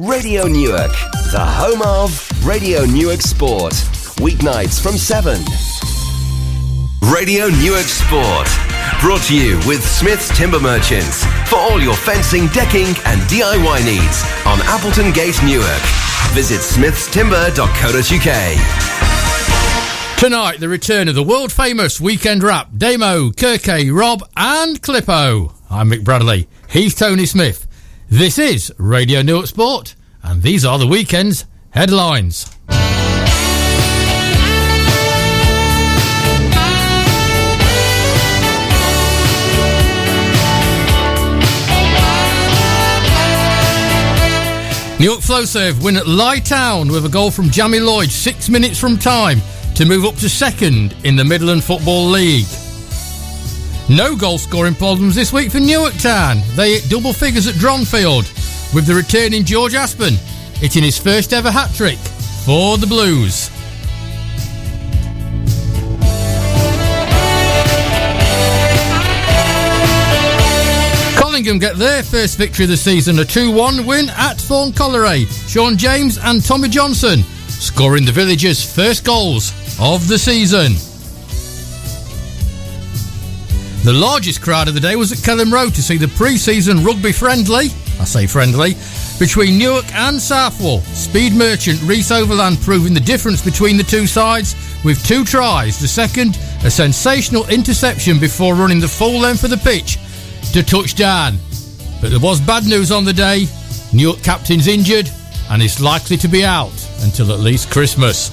Radio Newark, the home of Radio Newark Sport. Weeknights from 7. Radio Newark Sport. Brought to you with Smith's Timber Merchants for all your fencing, decking, and DIY needs on Appleton Gate, Newark. Visit smithstimber.co.uk. Tonight, the return of the world famous weekend rap Damo, Kirke, Rob, and Clippo. I'm Mick Bradley. He's Tony Smith. This is Radio Newark Sport, and these are the weekend's headlines. new Newark Flowserve win at Lye Town with a goal from Jamie Lloyd six minutes from time to move up to second in the Midland Football League. No goal scoring problems this week for Newark Town. They hit double figures at Dronfield with the returning George Aspen hitting his first ever hat trick for the Blues. Collingham get their first victory of the season, a 2 1 win at Thorne Colliery. Sean James and Tommy Johnson scoring the villagers' first goals of the season. The largest crowd of the day was at Kelham Road to see the pre season rugby friendly, I say friendly, between Newark and Southwell. Speed merchant Reese Overland proving the difference between the two sides with two tries. The second, a sensational interception before running the full length of the pitch to touchdown. But there was bad news on the day. Newark captain's injured and is likely to be out until at least Christmas.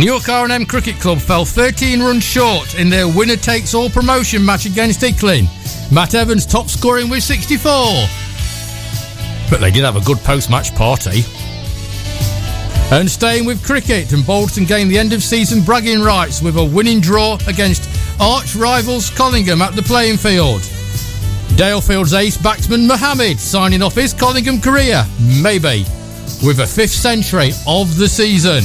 Newark R&M Cricket Club fell 13 runs short in their winner takes all promotion match against Ickling. Matt Evans top scoring with 64. But they did have a good post-match party. And staying with cricket, Balderton gained the end of season bragging rights with a winning draw against arch rivals Collingham at the playing field. Dalefield's ace batsman Mohammed signing off his Collingham career, maybe, with a fifth century of the season.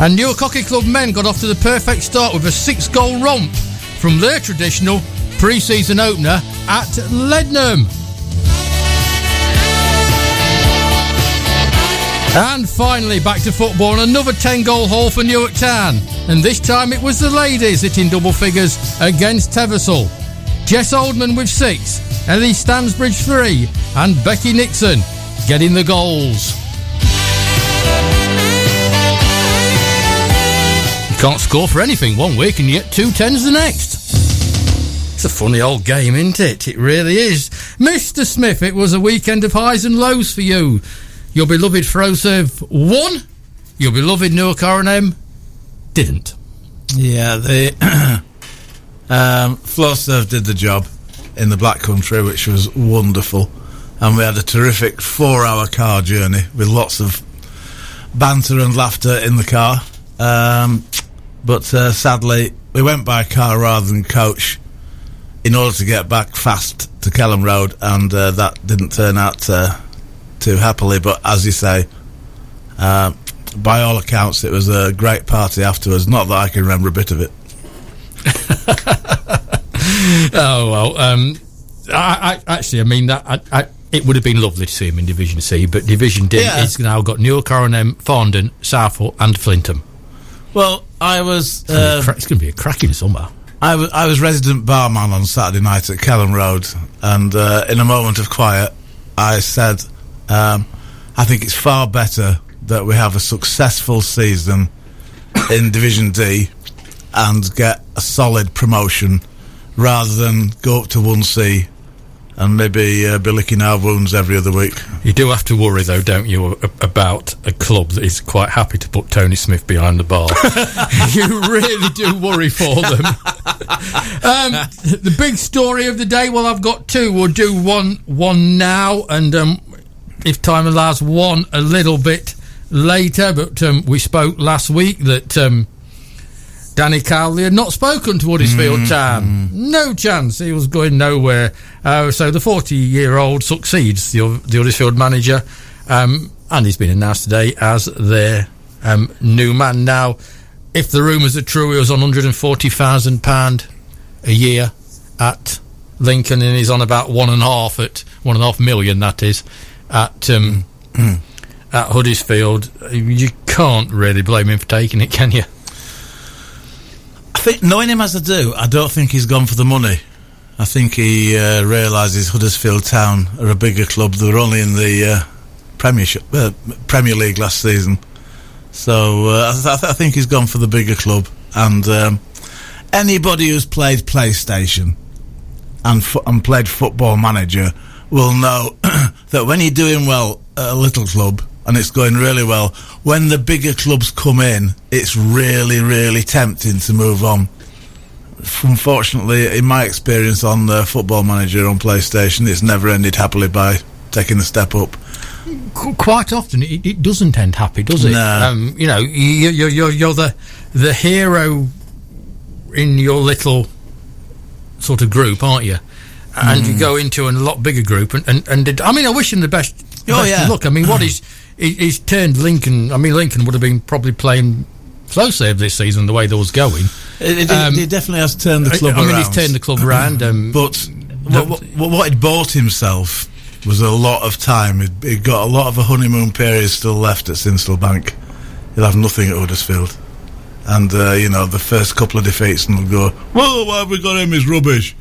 And Newark Hockey Club men got off to the perfect start with a six goal romp from their traditional pre season opener at Leadenham. And finally, back to football another 10 goal haul for Newark Town. And this time it was the ladies hitting double figures against Teversal. Jess Oldman with six, Ellie Stansbridge three, and Becky Nixon getting the goals. Can't score for anything one week and you get two tens the next. It's a funny old game, isn't it? It really is. Mr. Smith, it was a weekend of highs and lows for you. Your beloved Flowserve won. Your beloved Newark R&M didn't. Yeah, the um, Flowserve did the job in the Black Country, which was wonderful. And we had a terrific four hour car journey with lots of banter and laughter in the car. Um, but uh, sadly, we went by car rather than coach in order to get back fast to Kelham Road, and uh, that didn't turn out uh, too happily. But as you say, uh, by all accounts, it was a great party afterwards. Not that I can remember a bit of it. oh well, um, I, I, actually, I mean that. I, I, it would have been lovely to see him in Division C, but Division D Yeah. is now got Newark R&M, Farndon, Southwell, and Flintham. Well, I was. It's gonna be Uh, it's going to be a cracking summer. I was I was resident barman on Saturday night at Kelham Road, and uh, in a moment of quiet, I said, um, "I think it's far better that we have a successful season in Division D and get a solid promotion, rather than go up to one C and maybe uh, be licking our wounds every other week." You do have to worry, though, don't you, about a club that is quite happy to put Tony Smith behind the bar. you really do worry for them. um, the big story of the day. Well, I've got two. We'll do one one now, and um, if time allows, one a little bit later. But um, we spoke last week that um, Danny Cowley had not spoken to Huddersfield Town. No chance. He was going nowhere. Uh, so the 40 year old succeeds the, the Huddersfield manager. Um, and he's been announced today as their um, new man. Now, if the rumours are true, he was on £140,000 a year at Lincoln, and he's on about one and a half at one and a half million. That is at um, at Huddersfield. You can't really blame him for taking it, can you? I think knowing him as I do, I don't think he's gone for the money. I think he uh, realises Huddersfield Town are a bigger club. They were only in the uh, Premiership, uh, Premier League last season, so uh, I, th- I, think he's gone for the bigger club. And um, anybody who's played PlayStation and fo- and played Football Manager will know that when you're doing well at a little club and it's going really well, when the bigger clubs come in, it's really, really tempting to move on. Unfortunately, in my experience on the Football Manager on PlayStation, it's never ended happily by taking the step up. Quite often, it, it doesn't end happy, does it? No. Um, you know, you, you're, you're, you're the the hero in your little sort of group, aren't you? And Hmm. you go into a lot bigger group, and, and, and it- I mean, I wish him the best. Oh, best yeah. Look, I mean, what he's he, he's turned Lincoln. I mean, Lincoln would have been probably playing slow save this season the way they was going. It, it, Um, it definitely has turned the club I mean, he's turned the club around. Um, But what, what, what he'd bought himself was a lot of time. He'd, he'd got a lot of a honeymoon period still left at Sincil Bank. He'll have nothing at Huddersfield. And, uh, you know, the first couple of defeats and he'll go, well, why have we got him? He's rubbish.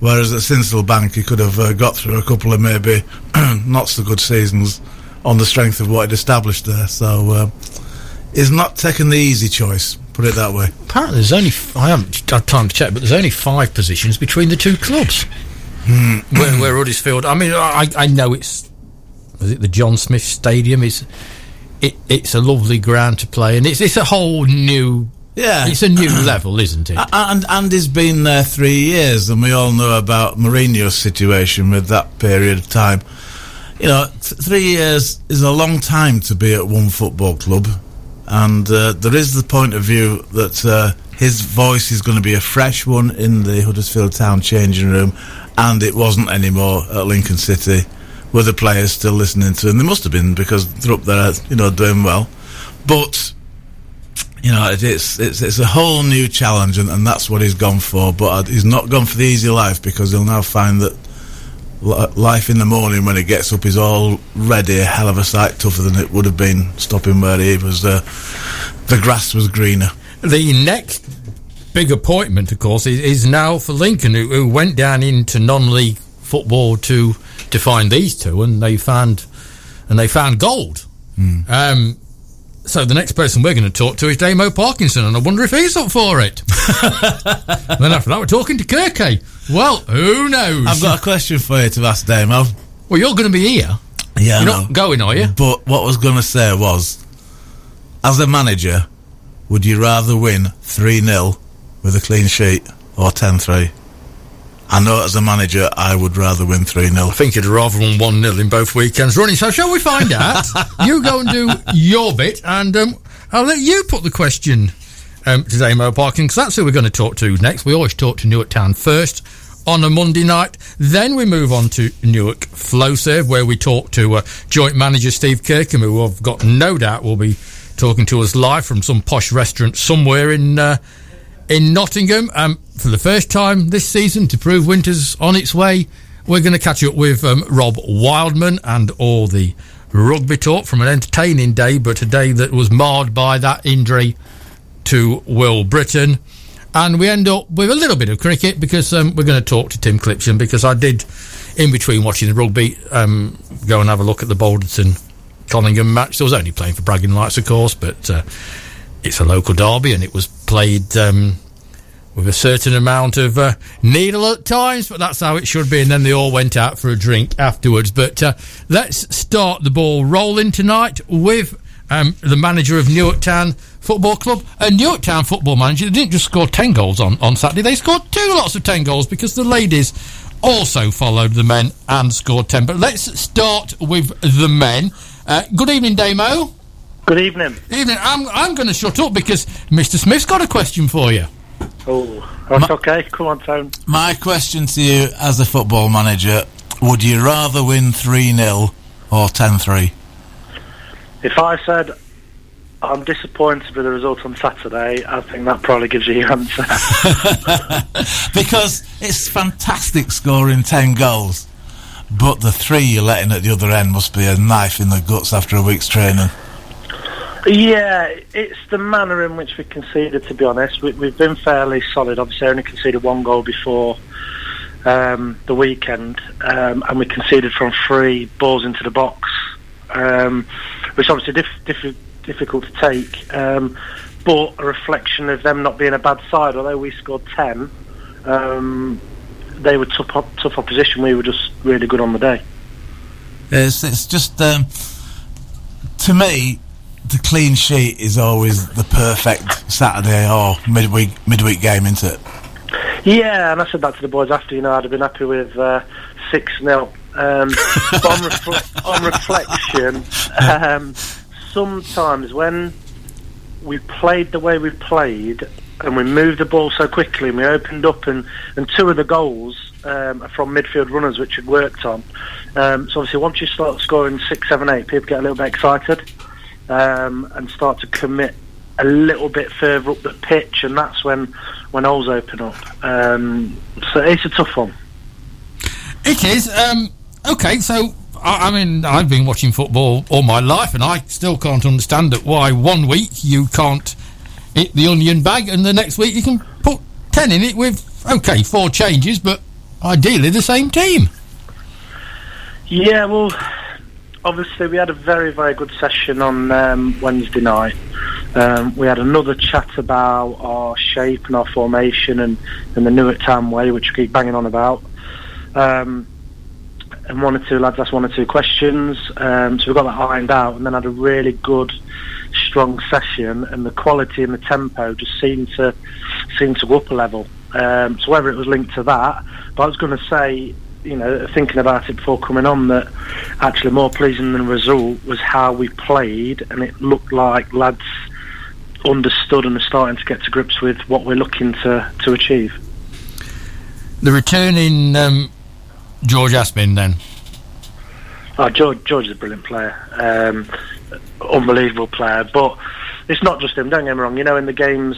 Whereas at Sincil Bank, he could have uh, got through a couple of maybe not so good seasons on the strength of what he'd established there. So uh, he's not taken the easy choice, put it that way. apparently, there's only f- I haven't had time to check, but there's only five positions between the two clubs. Hmm. where, where Huddersfield. I mean, I, I know it's is it the John Smith Stadium? It's it, it's a lovely ground to play, and it's it's a whole new. Yeah. It's a new level, isn't it? A- And Andy's been there three years, and we all know about Mourinho's situation with that period of time. You know, th- three years is a long time to be at one football club, and uh, there is the point of view that uh, his voice is going to be a fresh one in the Huddersfield Town changing room, and it wasn't anymore at Lincoln City. Were the players still listening to him? They must have been because they're up there, you know, doing well. But you know, it, it's it's it's a whole new challenge, and, and that's what he's gone for. But uh, he's not gone for the easy life because he'll now find that life in the morning when he gets up is already a hell of a sight tougher than it would have been stopping where he was. Uh, the grass was greener. the next big appointment, of course, is, is now for Lincoln, who, who went down into non-league football to to find these two, and they found and they found gold. Um, so the next person we're going to talk to is Damo Parkinson, and I wonder if he's up for it. then after that, we're talking to Kirke. Well, who knows? I've got a question for you to ask Damo. well, you're going to be here. Yeah, You're not going, are you? But what I was going to say was, as a manager, would you rather win 3 0 with a clean sheet or 10 3? I know as a manager, I would rather win 3 0. I think you'd rather win 1 0 in both weekends running. So, shall we find out? you go and do your bit, and um, I'll let you put the question um, to Damo Parkin, because that's who we're going to talk to next. We always talk to Newark Town first on a Monday night. Then we move on to Newark Flowserve, where we talk to uh, joint manager Steve Kirkham, who I've got no doubt will be talking to us live from some posh restaurant somewhere in. Uh, in Nottingham um, for the first time this season to prove winter's on its way. We're going to catch up with um, Rob Wildman and all the rugby talk from an entertaining day, but a day that was marred by that injury to Will Britton. And we end up with a little bit of cricket because um, we're going to talk to Tim Clipson because I did, in between watching the rugby, um, go and have a look at the Balderton Collingham match. I was only playing for bragging rights, of course, but uh, it's a local derby and it was played um, with a certain amount of uh, needle at times, but that's how it should be. And then they all went out for a drink afterwards. But uh, let's start the ball rolling tonight with um, the manager of Newark Town Football Club. A Newark Town football manager they didn't just score 10 goals on, on Saturday, they scored two lots of 10 goals because the ladies also followed the men and scored 10. But let's start with the men. Uh, good evening, Damo. Good evening. Evening. I'm, I'm going to shut up because Mr. Smith's got a question for you. Oh, that's okay. Come on, Town. My question to you as a football manager would you rather win 3 0 or 10 3? If I said I'm disappointed with the result on Saturday. I think that probably gives you your answer. because it's fantastic scoring 10 goals, but the three you're letting at the other end must be a knife in the guts after a week's training. Yeah, it's the manner in which we conceded. To be honest, we, have been fairly solid. Obviously, only conceded one goal before um, the weekend, um, and we conceded from three balls into the box, um, which obviously diff- diff- difficult to take. Um, but a reflection of them not being a bad side. Although we scored ten, um, they were tough, tough opposition. We were just really good on the day. It's, it's just um, to me the clean sheet is always the perfect Saturday or midweek midweek game, isn't it? Yeah, and I said that to the boys after. You know, I'd have been happy with uh, six 0 um, but on, refle- on reflection, um, sometimes when we played the way we played and we moved the ball so quickly and we opened up and, and two of the goals um, are from midfield runners which had worked on. Um, so obviously once you start scoring six, seven, eight, people get a little bit excited um, and start to commit a little bit further up the pitch, and that's when when holes open up. Um, so it's a tough one. It is. Um, okay, so I, I, mean, I've been watching football all my life, and I still can't understand it. Why one week you can't eat the onion bag, and the next week you can put ten in it with okay four changes, but ideally the same team. Yeah, well, obviously we had a very very good session on um, Wednesday night. Um, we had another chat about our shape and our formation and, and the Newark Town way, which we keep banging on about. Um, and one or two lads asked one or two questions, um, so we got that ironed out, and then had a really good, strong session, and the quality and the tempo just seemed to seemed to go up a level. Um, so whether it was linked to that, but I was going to say you know, thinking about it before coming on, that actually more pleasing than the result was how we played, and it looked like lads understood and are starting to get to grips with what we're looking to, to achieve. The returning um, George Aspin, then. Oh, George, George is a brilliant player, um, unbelievable player. But it's not just him. Don't get me wrong. You know, in the games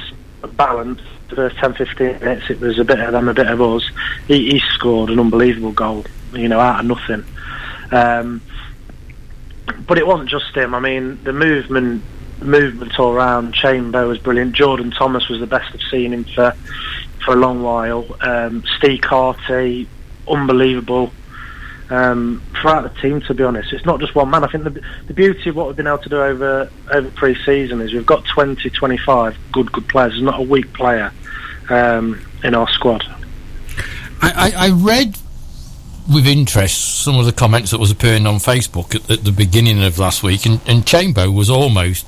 balance, the first 10, 15 minutes, it was a bit of them, a bit of us. He, he scored an unbelievable goal, you know, out of nothing. Um, but it wasn't just him. I mean, the movement movement all around Chamber was brilliant. Jordan Thomas was the best I've seen him for for a long while. Um, Steve Carty, unbelievable um, throughout the team. To be honest, it's not just one man. I think the, the beauty of what we've been able to do over over pre-season is we've got 20, 25 good good players. There's not a weak player um, in our squad. I, I, I, read with interest some of the comments that was appearing on Facebook at, at the beginning of last week, and, and Chambo was almost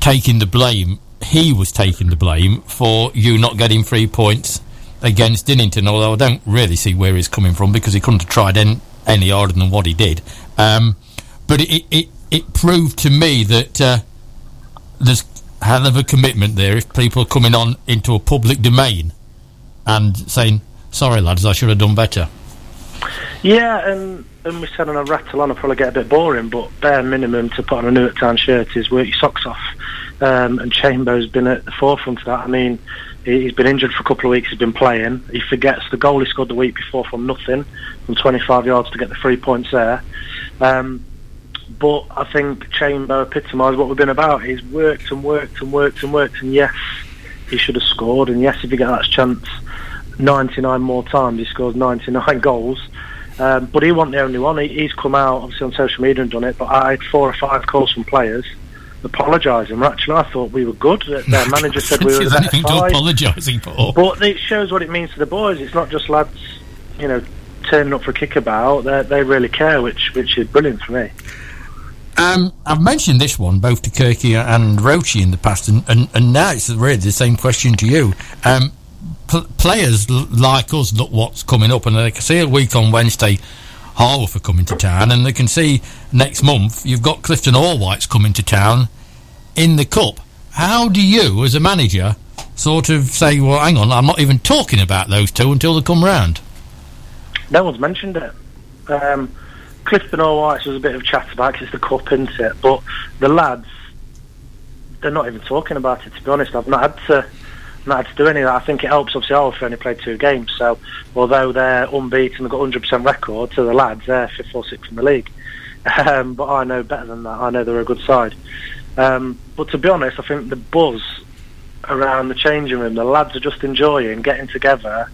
taking the blame. He was taking the blame for you not getting three points against Dinnington, although I don't really see where he's coming from because he couldn't have tried any, harder than what he did. Um, but it, it, it proved to me that uh, there's hell of a commitment there if people are coming on into a public domain and saying, sorry lads, I should have done better. Yeah, and, and we said on a rattle on, I'll probably get a bit boring, but bare minimum to put on a Newark Town shirt is work your socks off. Um, and Chamber's been at the forefront of that. I mean, He's been injured for a couple of weeks. He's been playing. He forgets the goal he scored the week before from nothing, from 25 yards to get the three points there. Um, but I think Chamber epitomised what we've been about. He's worked and worked and worked and worked, and yes, he should have scored. And yes, if he gets that chance 99 more times, he scores 99 goals. Um, but he wasn't the only one. He, he's come out obviously on social media and done it. But I had four or five calls from players apologising. Actually, I thought we were good. Their manager said we were the side. apologising for. But it shows what it means to the boys. It's not just lads, you know, turning up for a kickabout. They they really care, which which is brilliant for me. Um, I've mentioned this one both to Kirky and Roche in the past, and, and, and now it's really the same question to you. Um, pl- players l- like us look what's coming up, and they can see a week on Wednesday Harworth are coming to town, and they can see next month you've got Clifton Allwhites coming to town, in the cup. How do you, as a manager, sort of say, well, hang on, I'm not even talking about those two until they come round? No one's mentioned it. Um, Clifton Allwhites was a bit of chat about because it's the cup, isn't it? But the lads they're not even talking about it. To be honest, I've not had to not had to do any of that. I think it helps. Obviously, I've only played two games, so although they're unbeaten, they've got 100% record to the lads. They're fifth or sixth in the league, um, but I know better than that. I know they're a good side. Um, but to be honest, I think the buzz around the changing room, the lads are just enjoying getting together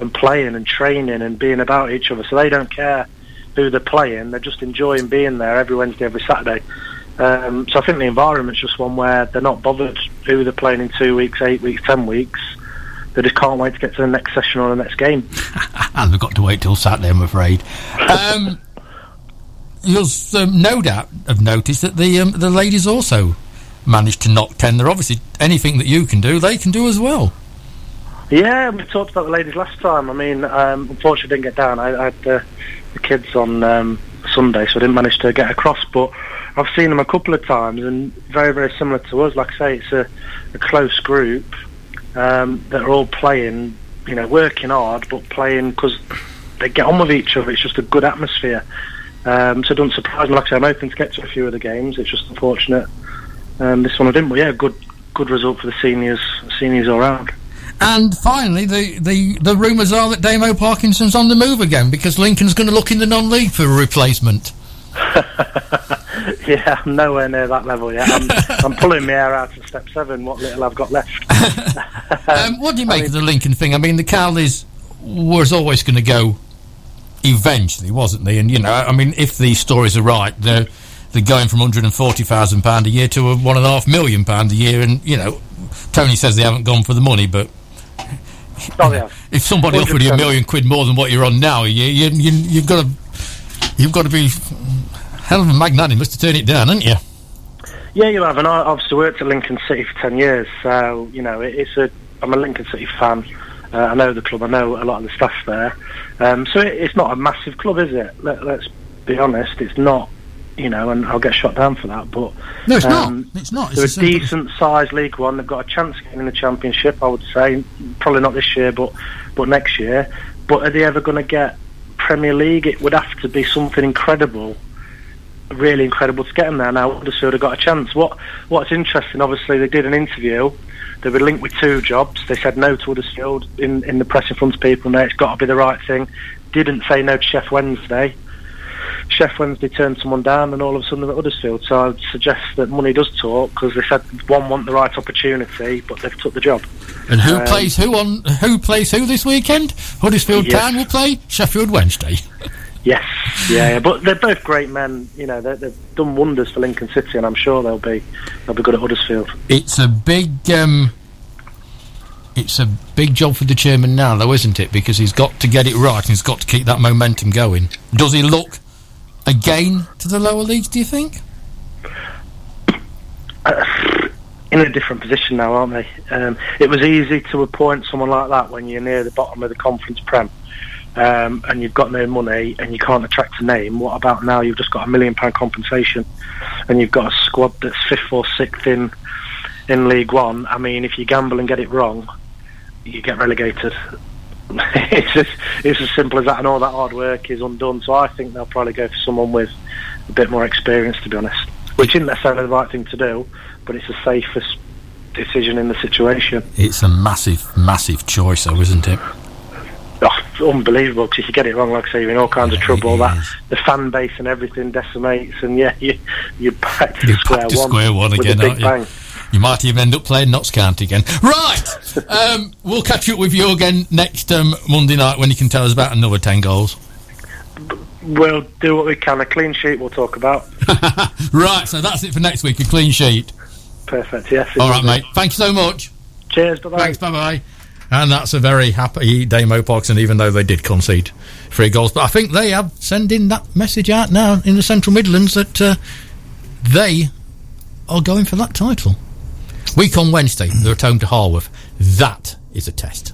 and playing and training and being about each other. So they don't care who they're playing; they're just enjoying being there every Wednesday, every Saturday. Um, so I think the environment's just one where they're not bothered who they're playing in two weeks, eight weeks, ten weeks. They just can't wait to get to the next session or the next game. and we've got to wait till Saturday, I'm afraid. Um, you'll um, no doubt have noticed that the um, the ladies also managed to knock ten. They're obviously anything that you can do, they can do as well. Yeah, we talked about the ladies last time. I mean, um, unfortunately, I didn't get down. I, I had the, the kids on um, Sunday, so I didn't manage to get across. But I've seen them a couple of times, and very, very similar to us. Like I say, it's a, a close group um, that are all playing, you know, working hard, but playing because they get on with each other. It's just a good atmosphere. Um, so it doesn't surprise me. Like I say, I'm hoping to get to a few of the games. It's just unfortunate um, this one I didn't. But yeah, good, good result for the seniors, seniors all round. And finally, the, the, the rumours are that Damo Parkinson's on the move again because Lincoln's going to look in the non-league for a replacement. yeah, I'm nowhere near that level yet. I'm, I'm pulling my hair out of step seven, what little I've got left. um, what do you make I mean, of the Lincoln thing? I mean, the Cowleys was always going to go eventually, wasn't they? And, you know, I mean, if these stories are right, they're, they're going from £140,000 a year to a £1.5 million a year. And, you know, Tony says they haven't gone for the money, but Oh. If somebody 100%. offered you a million quid more than what you're on now, you, you, you, you've got to you've got to be hell of a magnanimous to turn it down, haven't you? Yeah, you have, and I obviously worked at Lincoln City for ten years, so you know it's a. I'm a Lincoln City fan. Uh, I know the club. I know a lot of the staff there. Um, so it, it's not a massive club, is it? Let, us be honest. It's not. You know, and I'll get shot down for that. But no, it's um, not. It's not. It's they're a, a decent sized League One. They've got a chance of getting in the Championship. I would say probably not this year, but but next year. But are they ever going to get Premier League? It would have to be something incredible really incredible to get them there. Now Huddersfield have got a chance. What What's interesting, obviously, they did an interview. They were linked with two jobs. They said no to Huddersfield in, in the press in front of people. Now it's got to be the right thing. Didn't say no to Sheff Wednesday. Sheff Wednesday turned someone down, and all of a sudden they're at Huddersfield. So I'd suggest that money does talk because they said one want the right opportunity, but they've took the job. And who um, plays who on who plays who this weekend? Huddersfield yes. Town will play Sheffield Wednesday. Yes, yeah, yeah, but they're both great men. You know, they've done wonders for Lincoln City, and I'm sure they'll be they'll be good at Huddersfield. It's a big. Um, it's a big job for the chairman now, though, isn't it? Because he's got to get it right and he's got to keep that momentum going. Does he look again to the lower leagues? Do you think? Uh, in a different position now, aren't they? Um, it was easy to appoint someone like that when you're near the bottom of the conference prem um, and you've got no money and you can't attract a name, what about now you've just got a million pound compensation and you've got a squad that's fifth or sixth in in League One? I mean, if you gamble and get it wrong, you get relegated. it's just, it's as simple as that, and all that hard work is undone. So I think they'll probably go for someone with a bit more experience, to be honest. Which isn't necessarily the right thing to do, but it's the safest decision in the situation. It's a massive, massive choice, though, isn't it? Unbelievable because if you get it wrong, like I say, you're in all kinds yeah, of trouble. All That the fan base and everything decimates, and yeah, you you're back to you're square back to one. Square one again, you? Bang. You might even end up playing Notts County again. Right, um, we'll catch up with you again next um, Monday night when you can tell us about another ten goals. We'll do what we can. A clean sheet we'll talk about. right, so that's it for next week. A clean sheet. Perfect. Yes. All right, mate. Thank you so much. Cheers. Bye bye. Thanks. Bye bye. And that's a very happy Damo Parkinson, even though they did concede three goals. But I think they are sending that message out now in the Central Midlands that uh, they are going for that title. Week on Wednesday, they're at home to Harworth. That is a test.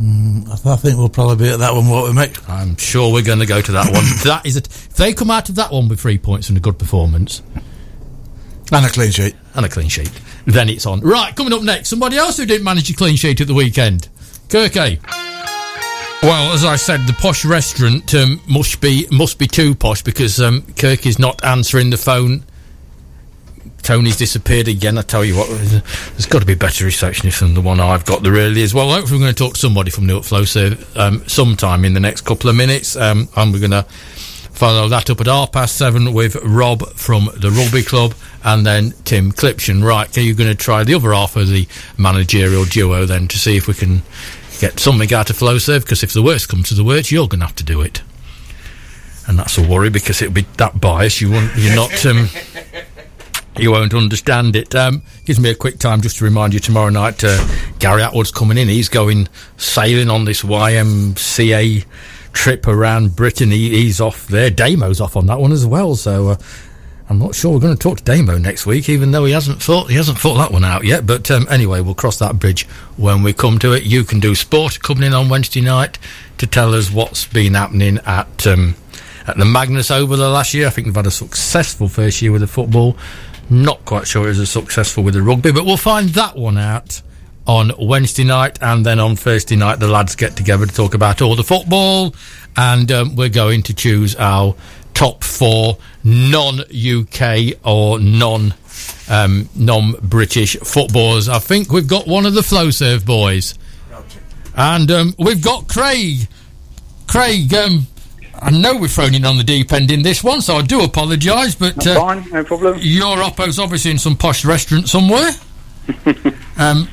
Mm, I think we'll probably be at that one, won't we, mate? I'm sure we're going to go to that one. that is a t- if they come out of that one with three points and a good performance, and a clean sheet, and a clean sheet, then it's on. Right, coming up next, somebody else who didn't manage a clean sheet at the weekend. Kirky. Well, as I said, the posh restaurant um, must be must be too posh because um, Kirk is not answering the phone Tony's disappeared again. I tell you what, there's got to be better receptionist than the one I've got. There really is. Well, hopefully, we're going to talk to somebody from Newark Flowserve, um, sometime in the next couple of minutes, um, and we're going to follow that up at half past seven with Rob from the rugby club, and then Tim Clipshan. Right, are you going to try the other half of the managerial duo then to see if we can get something out of Flowserve? Because if the worst comes to the worst, you're going to have to do it and that's a worry because it'll be that bias. You won't, you're not, um, you won't understand it. Um, gives me a quick time just to remind you tomorrow night. Uh, Gary Atwood's coming in. He's going sailing on this YMCA trip around Britain. He, he's off there. Damo's off on that one as well. So. Uh, I'm not sure we're going to talk to Damo next week, even though he hasn't thought he hasn't thought that one out yet. But um, anyway, we'll cross that bridge when we come to it. You can do sport coming in on Wednesday night to tell us what's been happening at um, at the Magnus over the last year. I think they've had a successful first year with the football. Not quite sure it was as successful with the rugby, but we'll find that one out on Wednesday night, and then on Thursday night the lads get together to talk about all the football, and um, we're going to choose our top four non-UK or non um, non-British footballers. I think we've got one of the Flowserve boys, and um, we've got Craig. Craig, um, I know we're thrown in on the deep end in this one, so I do apologise, but uh, fine, no problem. Your oppo's obviously in some posh restaurant somewhere, um,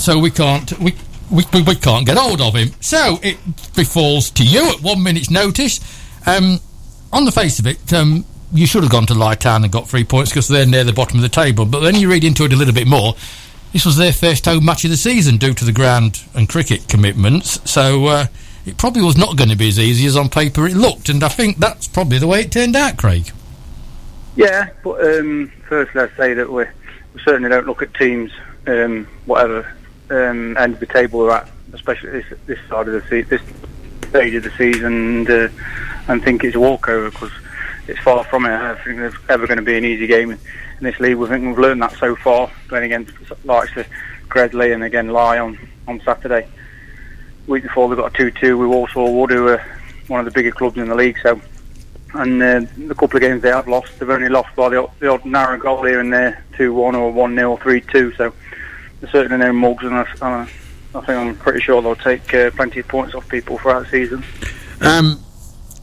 so we can't we, we we can't get hold of him. So it befalls to you at one minute's notice. Um, on the face of it, um, you should have gone to Lye Town and got three points because they're near the bottom of the table. But then you read into it a little bit more. This was their first home match of the season due to the ground and cricket commitments. So. Uh, it probably was not going to be as easy as on paper it looked, and I think that's probably the way it turned out, Craig. Yeah, but um, first let's say that we, we certainly don't look at teams, um, whatever um, end of the table we're at, especially this, this side of the se- this stage of the season, and, uh, and think it's a walkover because it's far from it. I think there's ever going to be an easy game in, this league. We think we've learned that so far, playing against likes of Gresley and again Lie on, Saturday week before we got a 2-2 with Walsall Wood, who are one of the bigger clubs in the league. So, and uh, the couple of games they have lost, they've only lost by the, the odd narrow goal here and there, 2-1 or 1-0 or 3-2. So, they're certainly no mugs, and I, I, I think I'm pretty sure they'll take uh, plenty of points off people throughout the season. Um,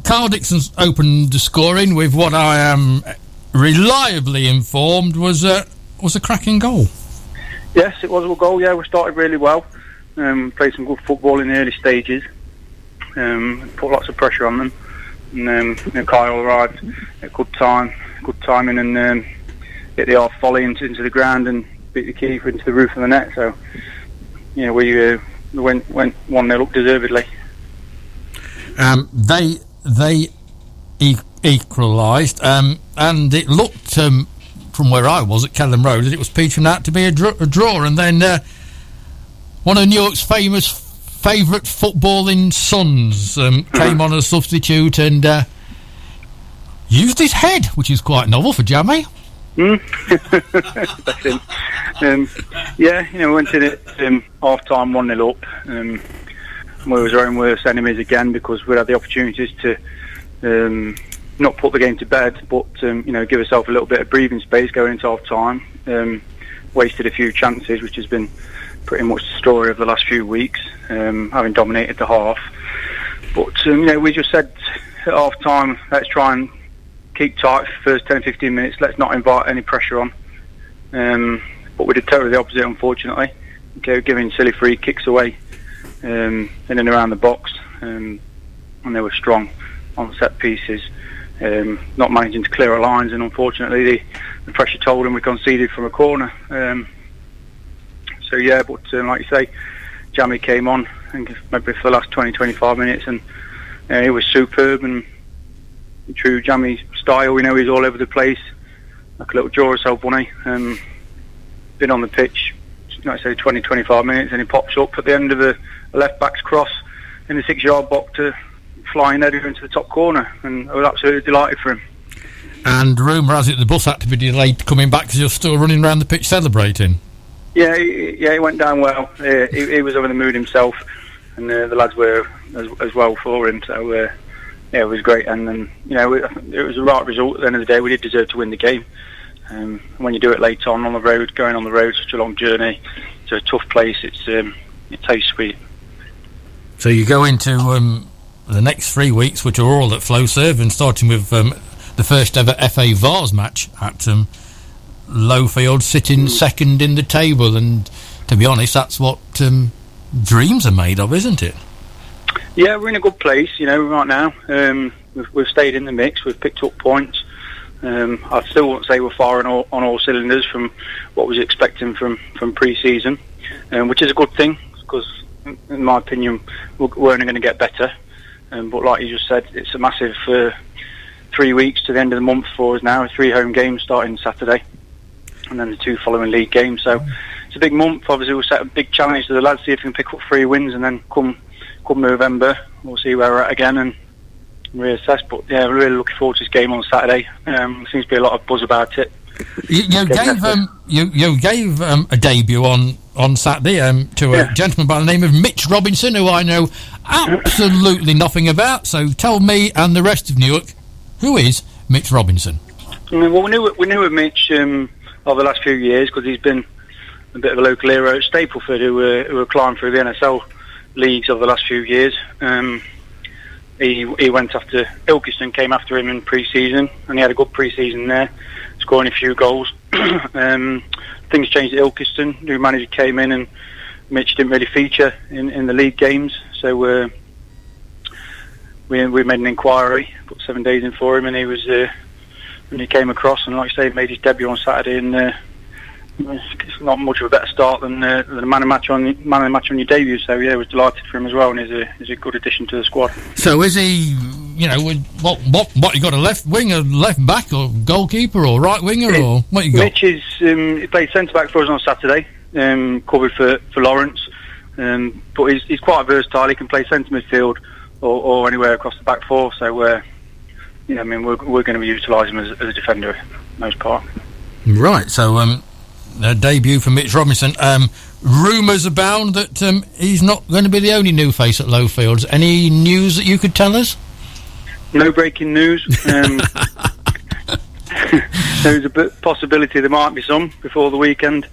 Carl Dixon's opened the scoring with what I am reliably informed was a was a cracking goal. Yes, it was a goal. Yeah, we started really well. Um, played some good football in the early stages. Um, put lots of pressure on them. And um, you know, Kyle arrived at good time, good timing, and um, hit the half volley into, into the ground and beat the keeper into the roof of the net. So, you know, we uh, went went one 0 up deservedly. Um, they they e- equalised, um, and it looked um, from where I was at Kelham Road that it was peaching out to be a, dr- a draw, and then. Uh, one of Newark's famous favourite footballing sons um, came on as substitute and uh, used his head, which is quite novel for Jamie. Mm. um, yeah, you know, we went in at um, half time 1 0 up. Um, we were our own worst enemies again because we had the opportunities to um, not put the game to bed, but um, you know, give ourselves a little bit of breathing space going into half time. Um, wasted a few chances, which has been pretty much the story of the last few weeks, um, having dominated the half. But um, you know, we just said at half time, let's try and keep tight for first 10, 15 minutes. Let's not invite any pressure on. Um, but we did totally the opposite, unfortunately. Okay, giving silly free kicks away um, in and around the box, um, and they were strong on set pieces. Um, not managing to clear our lines, and unfortunately, the, the pressure told, and we conceded from a corner. Um, so yeah, but um, like you say, Jamie came on and maybe for the last 20, 25 minutes, and uh, he was superb and true Jamie style. We know he's all over the place, like a little draw himself, wasn't? Um, been on the pitch, like I say, 20, 25 minutes, and he pops up at the end of a left back's cross in the six-yard box to flying header into the top corner, and I was absolutely delighted for him. And rumour has it the bus had to be delayed coming back because you're still running around the pitch celebrating. Yeah, yeah, it went down well. Uh, he, he, was over the mood himself, and uh, the lads were as, as, well for him. So uh, yeah, it was great, and um, you know it, it was the right result. At the end of the day, we did deserve to win the game. Um, when you do it late on on the road, going on the road, such a long journey to a tough place, it's um, it tastes sweet. So you go into um, the next three weeks, which are all at Flowserve, and starting with um, the first ever FA Vase match at um, Lowfield, sitting second in the table. And to be honest, that's what um, dreams are made of, isn't it? Yeah, we're in a good place, you know, right now. Um, we've, we've stayed in the mix. We've picked up points. Um, I still won't say we're firing all, on all cylinders from what was expecting from from pre-season, um, which is a good thing because, in my opinion, we're, we're only going to get better. Um, but like you just said, it's a massive uh, three weeks to the end of the month for us now. Three home games starting Saturday, and then the two following league games. So it's a big month. Obviously, we'll set a big challenge to the lads, see if we can pick up three wins, and then come come November, we'll see where we're at again and reassess. But yeah, we're really looking forward to this game on Saturday. Um, seems to be a lot of buzz about it. You, you gave um, you you gave um, a debut on on Saturday um, to a Yeah. gentleman by the name of Mitch Robinson, who I know absolutely nothing about. So tell me and the rest of Newark, who is Mitch Robinson? Well, we knew we knew of Mitch um, over the last few years because he's been a bit of a local hero at Stapleford, who were who were climbing through the NSL leagues over the last few years. Um, he he went after Ilkeston, came after him in pre-season, and he had a good pre-season there, scoring a few goals. um, things changed at Ilkeston. New manager came in, and Mitch didn't really feature in, in the league games, so. Uh, we, we made an inquiry, put seven days in for him, and he was uh, and he came across and, like I say, made his debut on Saturday. And uh, it's not much of a better start than, uh, than a man of match on man of the match on your debut. So yeah, was delighted for him as well, and he's a he's a good addition to the squad. So is he, you know, what what what you got a left winger, left back, or goalkeeper, or right winger, or what you got? Mitch is um, he played centre back for us on Saturday, um, covered for for Lawrence, um, but he's he's quite versatile. He can play centre midfield or, or anywhere across the back four. So uh, yeah, I mean we're we're going to be utilising him as, as a defender most part. Right. So um, a debut for Mitch Robinson. Um, rumours abound that um, he's not going to be the only new face at Lowfields. Any news that you could tell us? No breaking news. Um, there's a possibility there might be some before the weekend,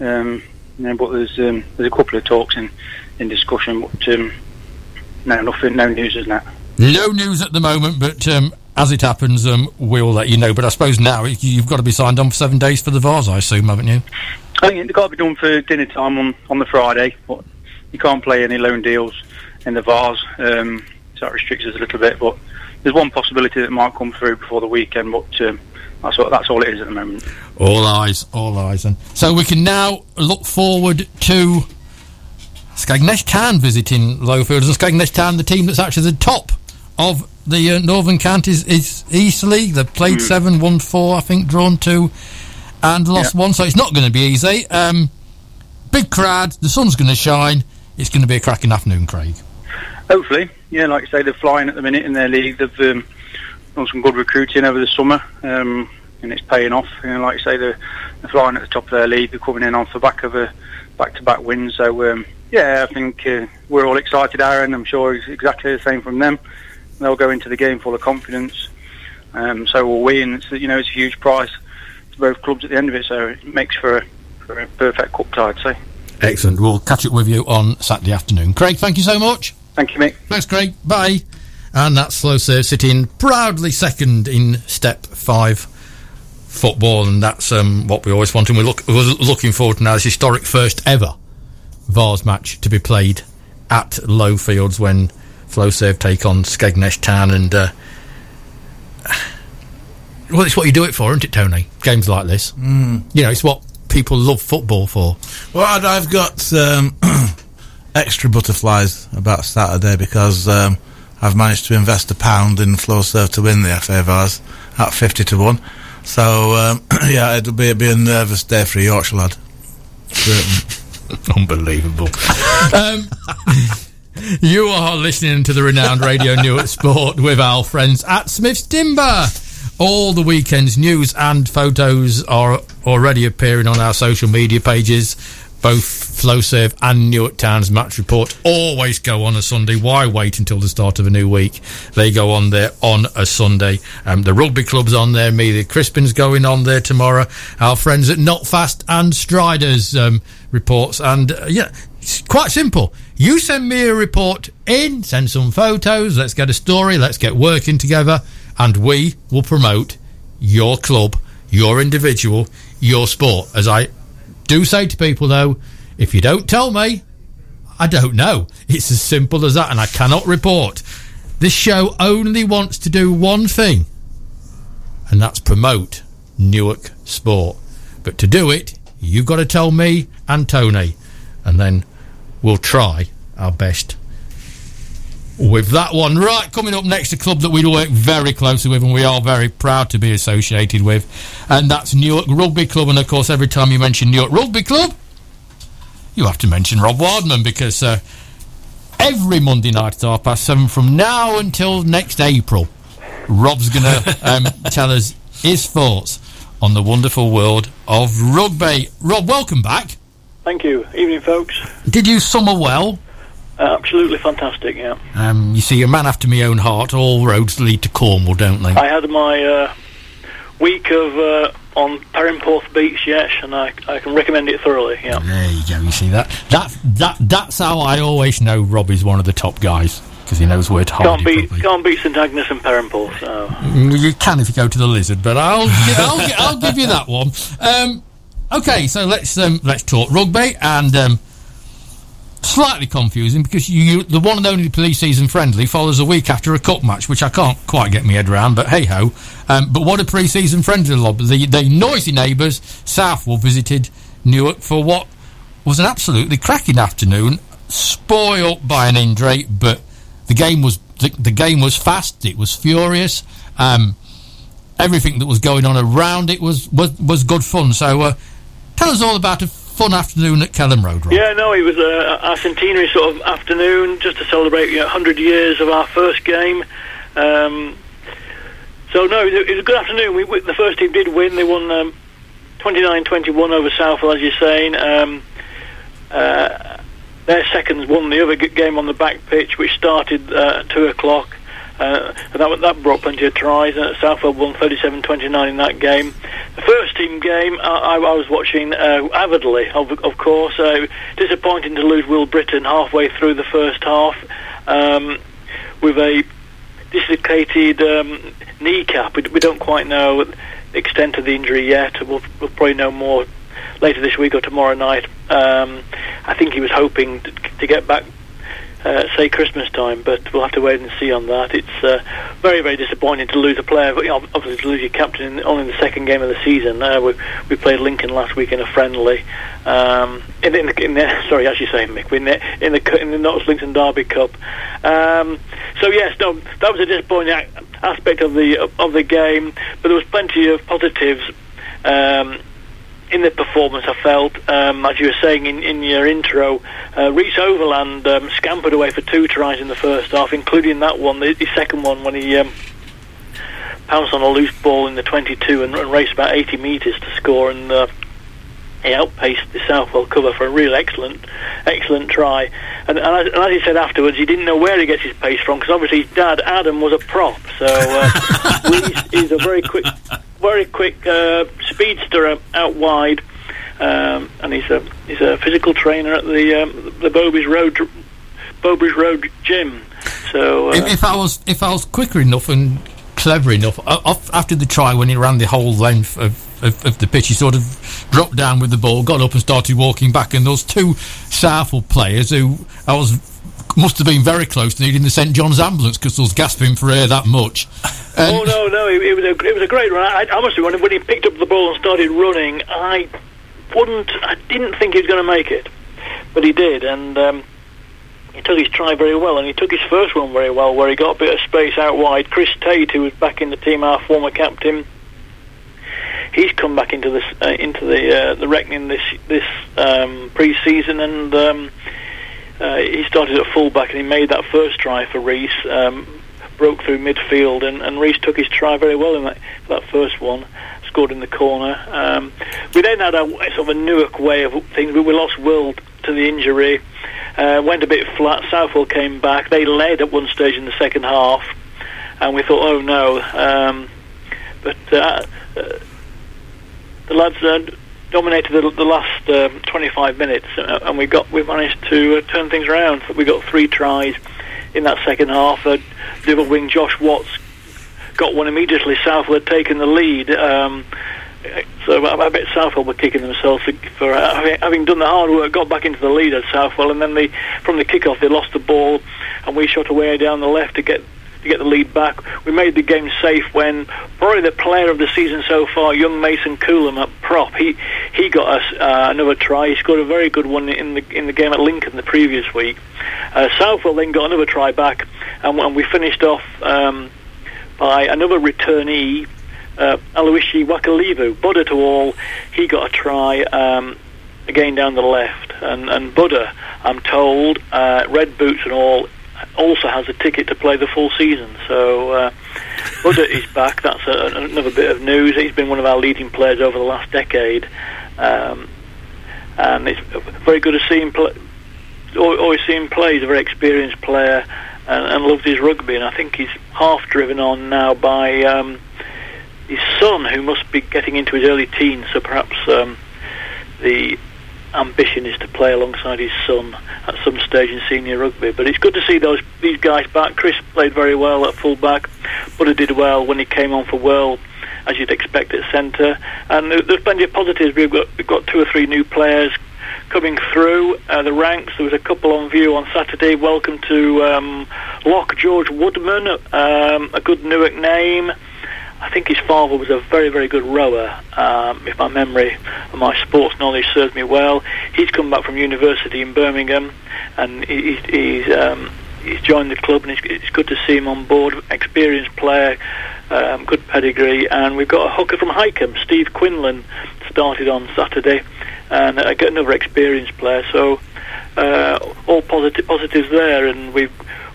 um, know, but there's um, there's a couple of talks in, in discussion. But um, no, nothing, no news as that. No news at the moment, but um, as it happens, um, we'll let you know. But I suppose now you've got to be signed on for seven days for the Vase, I assume, haven't you? I think it's got to be done for dinner time on, on the Friday, but you can't play any loan deals in the Vase, um, so that restricts us a little bit. But there's one possibility that might come through before the weekend, but um, that's all, that's all it is at the moment. All eyes, all eyes. And so we can now look forward to Skegness Town visiting Lowfields. And Skegness Town, the team that's actually the top of the uh, Northern Counties, is East League. They've played seven, won four, I think, drawn two, and lost one. So it's not going to be easy. Um, big crowd. The sun's going to shine. It's going to be a cracking afternoon, Craig. Hopefully, yeah, like I say, they're flying at the minute in their league. They've um, done some good recruiting over the summer, um, and it's paying off. You know, like I say, they're, they're flying at the top of their league. They're coming in off the back of a back-to-back win. So, um, yeah, I think uh, we're all excited, Aaron. I'm sure it's exactly the same from them. They'll go into the game full of confidence. Um, so will we, and it's, you know, it's a huge prize to both clubs at the end of it. So it makes for a, for a perfect cup tie, I'd say. Excellent. We'll catch up with you on Saturday afternoon. Craig, thank you so much. Thank you, Mick. Thanks, Craig. Bye. And that's Flowserve sitting proudly second in Step 5 football, and that's um, what we always wanted. We're, look, we're looking forward to now this historic first ever Vase match to be played at Lowfields when Flowserve take on Skegness Town. And, uh, well, it's what you do it for, isn't it, Tony? Games like this. Mm. You know, it's what people love football for. Well, I'd- I've got um, extra butterflies about Saturday because um, I've managed to invest a pound in Flowserve to win the FA Vase at 50 to 1. So, um, yeah, it'll be, it'll be a nervous day for a Yorkshire lad. Certainly. Unbelievable. um, you are listening to the renowned Radio Newark Sport with our friends at Smith's Timber. All the weekend's news and photos are already appearing on our social media pages. both Flowserve and Newark Town's match report always go on a Sunday. Why wait until the start of a new week? They go on there on a Sunday. Um, the rugby club's on there. Me, the Crispin's going on there tomorrow. Our friends at Not Fast and Striders um, reports. And uh, yeah, it's quite simple. You send me a report in, send some photos, let's get a story, let's get working together, and we will promote your club, your individual, your sport. As I do say to people though, if you don't tell me, I don't know. It's as simple as that, and I cannot report. This show only wants to do one thing, and that's promote Newark sport. But to do it, you've got to tell me and Tony, and then we'll try our best with that one. Right, coming up next, a club that we work very closely with and we are very proud to be associated with, and that's Newark Rugby Club. And of course, every time you mention Newark Rugby Club, you have to mention Rob Wardman because uh, every Monday night at half past seven from now until next April, Rob's going to um, tell us his thoughts on the wonderful world of rugby. Rob, welcome back. Thank you. Evening, folks. Did you summer well? Absolutely fantastic, yeah. Um, you see, a man after my own heart. All roads lead to Cornwall, don't they? I had my uh, week of uh, on Perranporth Beach, yes, and I, I can recommend it thoroughly, yeah. There you go. You see that? That that that's how I always know Rob is one of the top guys because he knows where to hold Can't you beat, can't beat St Agnes and Perranporth, so... Mm, You can if you go to the lizard, but I'll gi- I'll, I'll give you that one. Um, okay, so let's um, let's talk rugby and um, slightly confusing because you, you the one and only pre-season friendly follows a week after a cup match, which I can't quite get my head around. But hey ho! Um, but what a pre-season friendly lob! The, the noisy neighbours Southwell visited Newark for what was an absolutely cracking afternoon, spoiled by an injury, but the game was the, the game was fast. It was furious. Um, everything that was going on around it was was, was good fun. So, uh, tell us all about a fun afternoon at Kelham Road, Rob. Yeah, no, it was uh, our centenary sort of afternoon just to celebrate you know, 100 years of our first game. Um, so, no, it was a- it was a good afternoon. We, we, the first team did win. They won um, 29-21 over Southwell, as you're saying. Um, uh, their seconds won the other game on the back pitch, which started uh, at 2 o'clock. Uh, that, that brought plenty of tries. Uh, Southwell won 37-29 in that game. The first team game, I, I, I was watching uh, avidly, of, of course. Uh, disappointing to lose Will Britton halfway through the first half um, with a dislocated um, kneecap. We, we don't quite know the extent of the injury yet. We'll, we'll probably know more later this week or tomorrow night. Um, I think he was hoping to, to get back, uh, say Christmas time, but we'll have to wait and see on that. It's uh, very, very disappointing to lose a player, but you know, obviously to lose your captain in, only in the second game of the season. Uh, we, we played Lincoln last week in a friendly. Um, in, in, the, in the, sorry, as you say, Mick, in the in the in the Notts Lincoln Derby Cup. Um, so yes, no, that was a disappointing aspect of the of the game, but there was plenty of positives. Um, in the performance, I felt, um, as you were saying in, in your intro, uh, Reese Overland um, scampered away for two tries in the first half, including that one, the, the second one, when he um, pounced on a loose ball in the 22 and, and raced about 80 metres to score, and uh, he outpaced the Southwell cover for a real excellent, excellent try. And, and, as, and as he said afterwards, he didn't know where he gets his pace from because obviously his dad Adam was a prop, so uh, Reese is a very quick, very quick uh, speedster out- wide, um, and he's a he's a physical trainer at the um, the Bowbridge Road Bowbridge Road gym. So uh, If, if I was if I was quicker enough and clever enough, after the try when he ran the whole length of, of, of the pitch, he sort of dropped down with the ball, got up and started walking back, and those two Southwell players who I was must have been very close to needing the St John's ambulance because they was gasping for air that much. And- Oh no, no! It, it was a it was a great run. I, I must have when, when he picked up the ball and started running. I wouldn't, I didn't think he was going to make it, but he did, and um, he took his try very well, and he took his first one very well, where he got a bit of space out wide. Chris Tate, who was back in the team, our former captain, he's come back into this uh, into the uh, the reckoning this this um, pre-season, and um, uh, he started at fullback, and he made that first try for Reese. Um, broke through midfield, and, and Reese took his try very well in that that first one. scored in the corner. Um, we then had a sort of a Newark way of things. We, lost Will to the injury, uh, went a bit flat. Southwell came back. They led at one stage in the second half, and we thought, oh no. Um, but uh, uh, the lads uh, dominated the, the last um, 25 minutes, uh, and we got we managed to uh, turn things around. We got three tries in that second half. Uh, other wing, Josh Watts, got one immediately. Southwell had taken the lead. Um, so I bet Southwell were kicking themselves for having, having done the hard work, got back into the lead at Southwell, and then they, from the kick-off they lost the ball, and we shot away down the left to get to get the lead back. We made the game safe when probably the player of the season so far, young Mason Coolum at prop, he he got us uh, another try. He scored a very good one in the in the game at Lincoln the previous week. Uh, Southwell then got another try back, and, and we finished off um, by another returnee. Uh, Aloisi Wakalivu, Buddha to all, he got a try um, again down the left, and, and Buddha, I'm told, uh, red boots and all, also has a ticket to play the full season. So uh, Buddha is back. That's a, another bit of news. He's been one of our leading players over the last decade, um, and it's very good to see him play. Always see him play. He's a very experienced player and, and loves his rugby. And I think he's half driven on now by um, his son, who must be getting into his early teens. So perhaps um, the ambition is to play alongside his son at some stage in senior rugby. But it's good to see those these guys back. Chris played very well at fullback. Buddha did well when he came on for Will, as you'd expect at centre. And there's plenty of positives. We've got we've got two or three new players coming through uh, the ranks. There was a couple on view on Saturday. Welcome to um, Lock George Woodman, um, a good Newark name. I think his father was a very, very good rower, um, if my memory and my sports knowledge serves me well. He's come back from university in Birmingham, and he's he's, um, he's joined the club, and it's, it's, good to see him on board. Experienced player, um, good pedigree, and we've got a hooker from Hykeham, Steve Quinlan, started on Saturday, and uh, get another experienced player. So uh, all positive positives there, and we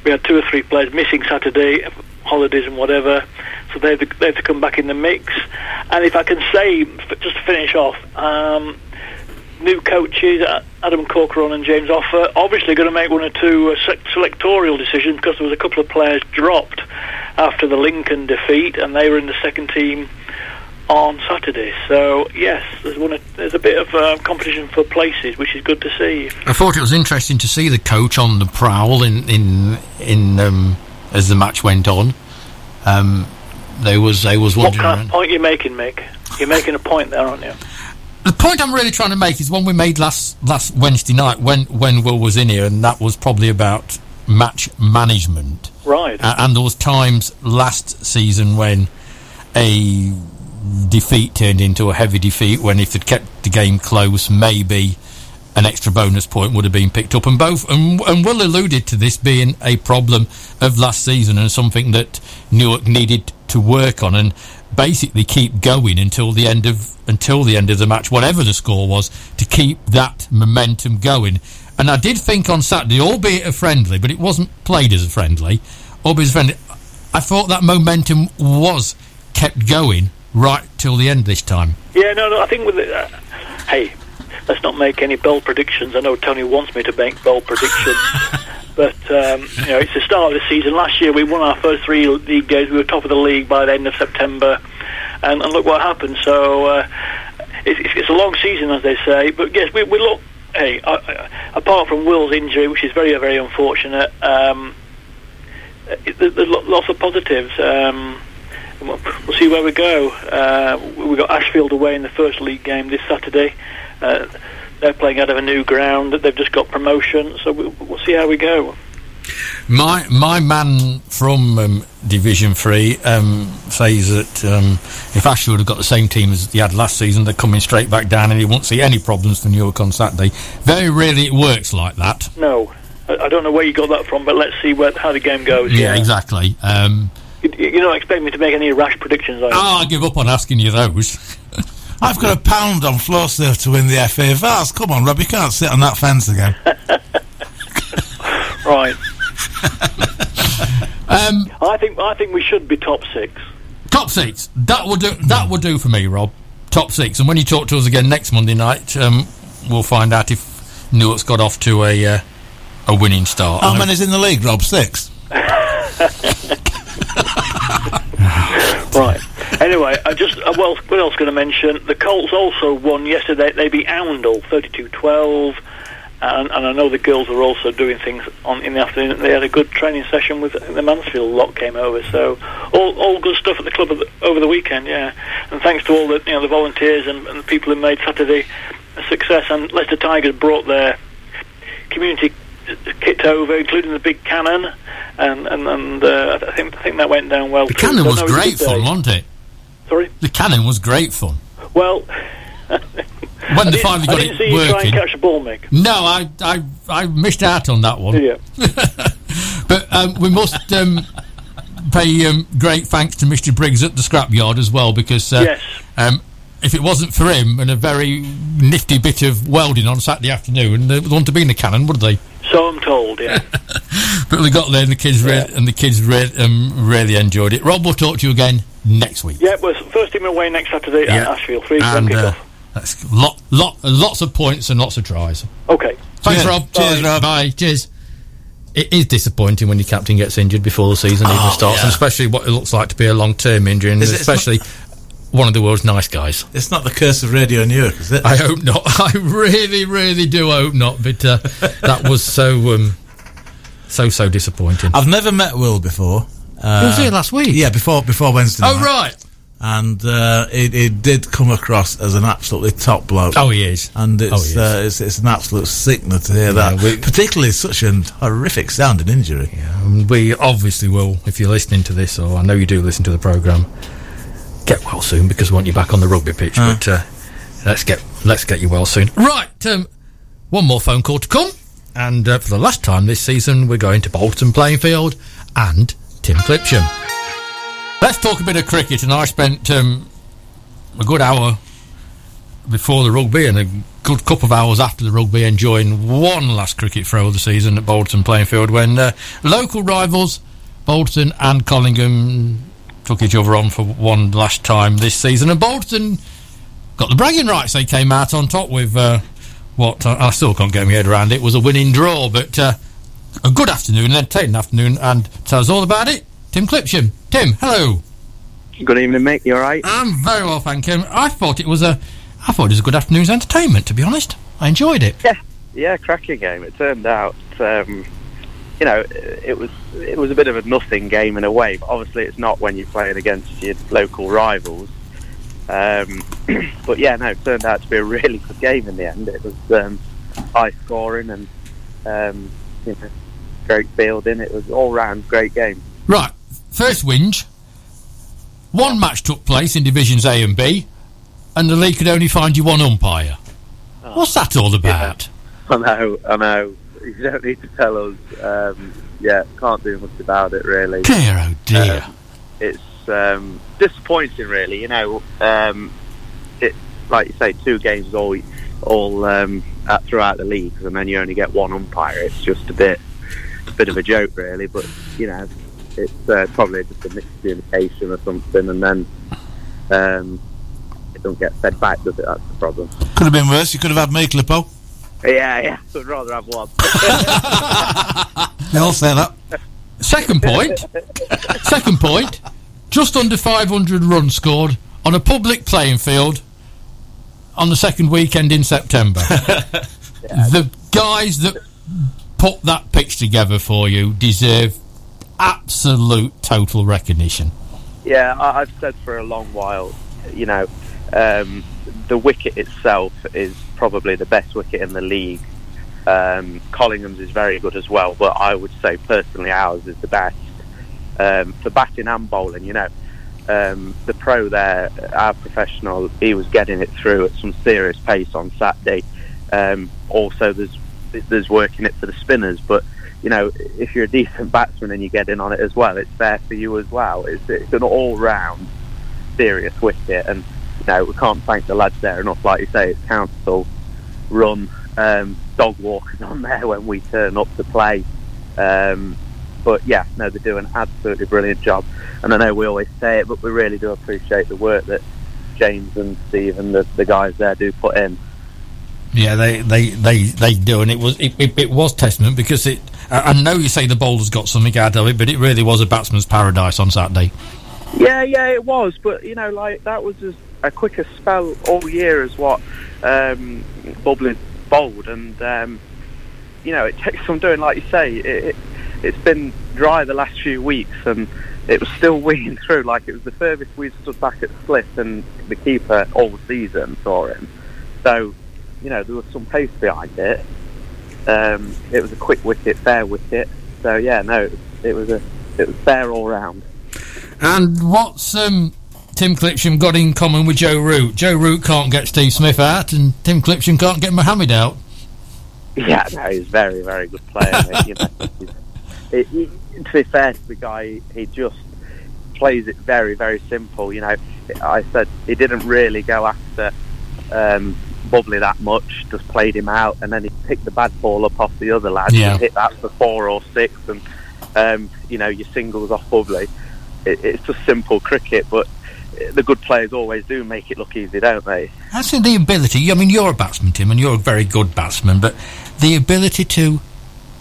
we had two or three players missing Saturday, holidays and whatever so they have, to, they to come back in the mix. And if I can say, just to finish off, um, new coaches, Adam Corcoran and James Offer, obviously going to make one or two uh, selectorial decisions because there was a couple of players dropped after the Lincoln defeat, and they were in the second team on Saturday. So yes, there's one. There's a bit of uh, competition for places, which is good to see. I thought it was interesting to see the coach on the prowl in in in um, as the match went on. Um, they was they was. What kind of point you're making, Mick? You're making a point there, aren't you? The point I'm really trying to make is one we made last last Wednesday night when when Will was in here, and that was probably about match management. Right. Uh, and there was times last season when a defeat turned into a heavy defeat when if they'd kept the game close, maybe an extra bonus point would have been picked up. And both and, and Will alluded to this being a problem of last season and something that Newark needed to work on and basically keep going until the end of until the end of the match, whatever the score was, to keep that momentum going. And I did think on Saturday, albeit a friendly, but it wasn't played as a friendly, albeit a friendly. I thought that momentum was kept going right till the end this time. Yeah, no, no. I think with uh, hey, let's not make any bold predictions. I know Tony wants me to make bold predictions. But um, you know, it's the start of the season. Last year we won our first three league games. We were top of the league by the end of September, and, and look what happened. So uh, it's, it's, a long season, as they say. But yes, we, we look. Hey, apart from Will's injury, which is very very unfortunate, um, there's lots of positives. Um, we'll see where we go. Uh, we got Ashfield away in the first league game this Saturday. Uh, they're playing out of a new ground. They've just got promotion, so we'll, we'll see how we go. My my man from um, Division Three um, says that um, if Ashfield have got the same team as they had last season, they're coming straight back down, and he won't see any problems for Newark on Saturday. Very rarely it works like that. No, I, I don't know where you got that from, but let's see where, how the game goes. Yeah, yeah. exactly. Um, you, you, don't expect me to make any rash predictions, are you? Oh, I give up on asking you those. I've got a pound on Flowserve to win the FA Vase. Come on, Rob, you can't sit on that fence again. right. um, I think I think we should be top six. Top six. That will do. That will do for me, Rob. Top six. And when you talk to us again next Monday night, um, we'll find out if Newark's got off to a uh, a winning start. How many's in the league, Rob? Six. Right. Anyway, I just uh, well, what else going to mention? The Colts also won yesterday. They beat Oundle 32-12. And, and I know the girls are also doing things on in the afternoon. They had a good training session with the Mansfield lot came over. So all, all good stuff at the club the, over the weekend. Yeah, and thanks to all the you know the volunteers and, and the people who made Saturday a success. And Leicester Tigers brought their community kit over, including the big cannon, and and, and uh, I think I think that went down well. The too. cannon was great fun, day. wasn't it? Sorry. The cannon was great fun. Well, When I they finally I got didn't it see you try and working. catch a ball, Mick. No, I, I I missed out on that one. Yeah. But um, we must um, pay um, great thanks to Mr. Briggs at the scrapyard as well because uh, Yes. um, if it wasn't for him and a very nifty bit of welding on Saturday afternoon, there wouldn't have been a cannon, would they? So I'm told. Yeah. But we got there and the kids re- and the kids re- um, really enjoyed it. Rob, we'll talk to you again next week. yeah. Well, first team away next Saturday Yeah. at Ashfield. Three and uh, that's lot, lot, lots of points and lots of tries. Okay. Thanks, Cheers. Rob. Cheers, Bye. Rob. Bye. Cheers. It is disappointing when your captain gets injured before the season even Oh, starts, yeah. and especially what it looks like to be a long-term injury, and Is especially one of the world's nice guys. It's not the curse of Radio Newark, is it? I hope not. I really, really do hope not. But uh, that was so, um, so, so disappointing. I've never met Will before. Uh, He was here last week. Yeah, before before Wednesday. Oh night. right. And uh, it, it did come across as an absolutely top bloke. Oh, he is. And Oh, it's, he is. uh, it's it's an absolute sickener to hear Yeah, that. we- Particularly such a horrific sounding injury. Yeah. Um, we obviously will, if you're listening to this, or I know you do listen to the program. Get well soon because we want you back on the rugby pitch. Uh. But uh, let's get let's get you well soon. Right, um, one more phone call to come, and uh, for the last time this season, we're going to Bolton Playing Field and Tim Clipsham. Let's talk a bit of cricket, and I spent um, a good hour before the rugby and a good couple of hours after the rugby enjoying one last cricket throw of the season at Bolton playing field when uh, local rivals Bolton and Collingham took each other on for one last time this season and Bolton got the bragging rights they came out on top with uh, what I, I still can't get my head around it was a winning draw but uh, a good afternoon an entertaining afternoon and tell us all about it Tim Clipsham Tim hello Good evening, Mick. You all right? I'm very well, thank you. I thought it was a, I thought it was a good afternoon's entertainment. To be honest, I enjoyed it. Yeah, yeah, cracking game. It turned out, um, you know, it was it was a bit of a nothing game in a way. But obviously, it's not when you're playing against your local rivals. Um, but yeah, no, it turned out to be a really good game in the end. It was um, high scoring and um, you know, great fielding. It was all round great game. Right, first whinge. One match took place in divisions A and B, and the league could only find you one umpire. What's that all about? I know, I know. You don't need to tell us. Um, yeah, can't do much about it really. Dear oh dear. Um, it's um, disappointing, really. You know, um, it like you say, two games all all um, at, throughout the leagues, and then you only get one umpire. It's just a bit a bit of a joke, really. But you know, it's uh, probably just a miscommunication or something, and then um, it don't get fed back, does it? That's the problem. Could have been worse. You could have had me, Clippo. Yeah, yeah. I'd rather have one. They all say that. Second point. second point. Just under 500 runs scored on a public playing field on the second weekend in September. The guys that put that pitch together for you deserve absolute total recognition. Yeah, I, I've said for a long while, you know, um, the wicket itself is probably the best wicket in the league. Um, Collingham's is very good as well, but I would say personally ours is the best um, for batting and bowling. You know, um, the pro there, our professional, he was getting it through at some serious pace on Saturday. Um, also, there's there's working it for the spinners, but you know, if you're a decent batsman and you get in on it as well, it's there for you as well. It's, it's an all-round serious wicket, and you know, we can't thank the lads there enough. Like you say, it's council run um, dog walkers on there when we turn up to play. Um, but yeah, no, they do an absolutely brilliant job. And I know we always say it, but we really do appreciate the work that James and Steve and the, the guys there do put in. Yeah, they, they, they, they do, and it was it, it, it was testament because it. I know you say the bowlers got something out of it, but it really was a batsman's paradise on Saturday. Yeah, yeah, it was, but you know, like that was as a quicker spell all year as what um, Bubbly bowled, and um, you know, it takes some doing. Like you say, it, it, it's been dry the last few weeks, and it was still winging through. Like it was the furthest we stood back at slip, and the keeper all season saw him. So, you know, there was some pace behind it. Um, it was a quick wicket, fair wicket. So yeah, no, it was, it was a it was fair all round. And what's um, Tim Clipsham got in common with Joe Root? Joe Root can't get Steve Smith out, and Tim Clipsham can't get Mohammed out. Yeah, no, he's a very, very good player. you know, He's- it, he, to be fair to the guy, he just plays it very, very simple. You know, I said he didn't really go after um, Bubbly that much. Just played him out, and then he picked the bad ball up off the other lad. Yeah. and hit that for four or six, and um, you know your singles off Bubbly. It, it's just simple cricket, but the good players always do make it look easy, don't they? That's the ability. I mean, you're a batsman, Tim, and you're a very good batsman, but the ability to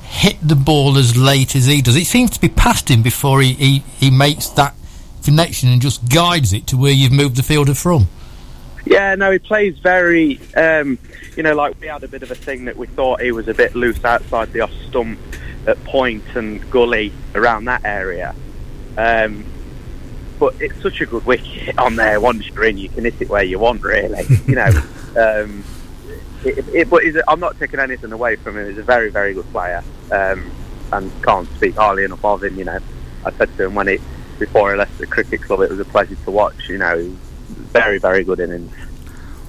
hit the ball as late as he does, it seems to be past him before he, he, he makes that connection and just guides it to where you've moved the fielder from. Yeah, no, he plays very, um, you know, like we had a bit of a thing that we thought he was a bit loose outside the off stump at point and gully around that area. Um, but it's such a good wicket on there. Once you're in, you can hit it where you want, really. you know, um, it, it, but a, I'm not taking anything away from him. He's a very, very good player, um, and can't speak highly enough of him. You know, I said to him when he before he left the cricket club, it was a pleasure to watch. You know, he was very, very good innings.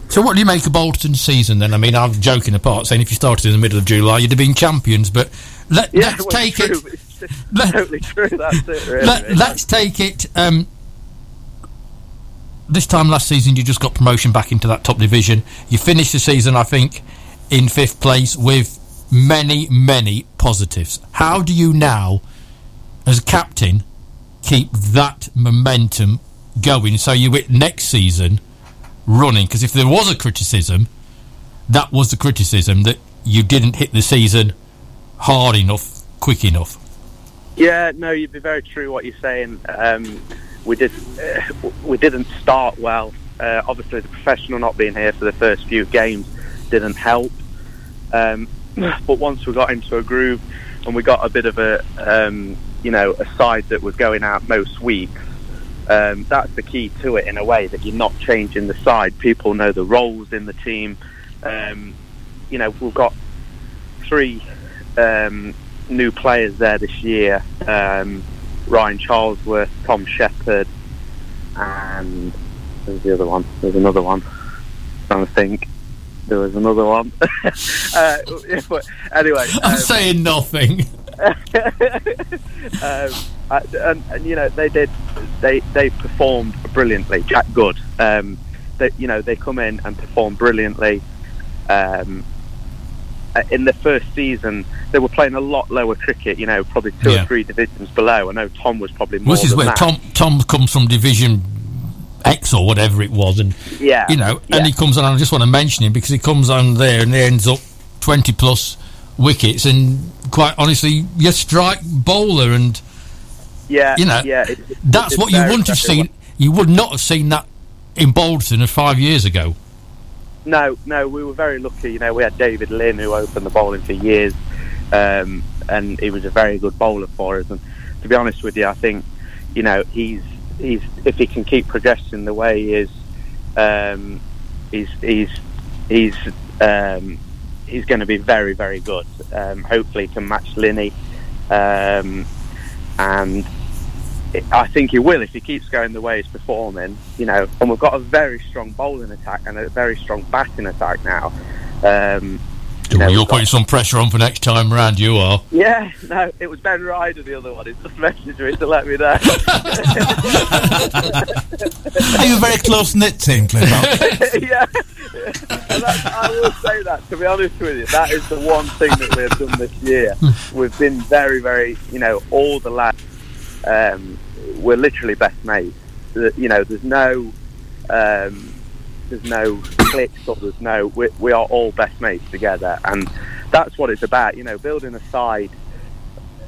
So, what do you make of Bolton's season then? I mean, I'm joking apart, saying if you started in the middle of July, you'd have been champions, but let, Yeah, let's well, take true. it. Let- totally true. That's it. Really. Let, let's take it. Um, this time last season, you just got promotion back into that top division. You finished the season, I think, in fifth place with many, many positives. How do you now, as captain, keep that momentum going so you hit next season running? Because if there was a criticism, that was the criticism that you didn't hit the season hard enough, quick enough. Yeah, no, you'd be very true what you're saying. Um, we did, uh, we didn't start well. Uh, obviously, the professional not being here for the first few games didn't help. Um, but once we got into a groove and we got a bit of a, um, you know, a side that was going out most weeks, um, that's the key to it in a way that you're not changing the side. People know the roles in the team. Um, you know, we've got three um, new players there this year. Um, Ryan Charlesworth, Tom Shepherd, and there's the other one. There's another one. trying to think. There was another one. uh, anyway, I'm um, saying nothing. um, and, and you know they did they they performed brilliantly. Jack Good, um, they, you know they come in and perform brilliantly. Um, Uh, in the first season, they were playing a lot lower cricket. You know, probably two Yeah. or three divisions below. I know Tom was probably more. This is where that. Tom Tom comes from Division X or whatever it was, and Yeah, you know, yeah. and he comes on. I just want to mention him because he comes on there and he ends up twenty plus wickets, and quite honestly, you strike bowler, and yeah, you know, yeah, it- that's what you wouldn't have seen. You would not have seen that in Bolton five years ago. No, no, we were very lucky. You know, we had David Lynn who opened the bowling for years, um, and he was a very good bowler for us. And to be honest with you, I think you know he's he's if he can keep progressing the way he is, um, he's he's he's um, he's going to be very very good. Um, hopefully, he can match Linney, um, and I think he will if he keeps going the way he's performing. You know, and we've got a very strong bowling attack and a very strong batting attack now. Um, you know, You're we've got- putting some pressure on for next time round. You are. yeah, no, it was Ben Ryder the other one. He just messaged me to let me know. Are you a very close knit team, Cliff? yeah, I will say that. To be honest with you, that is the one thing that we have done this year. We've been very, very, you know, all the lads. Um, we're literally best mates. You know, there's no, um, there's no cliques or there's no. We, we are all best mates together, and that's what it's about. You know, building a side.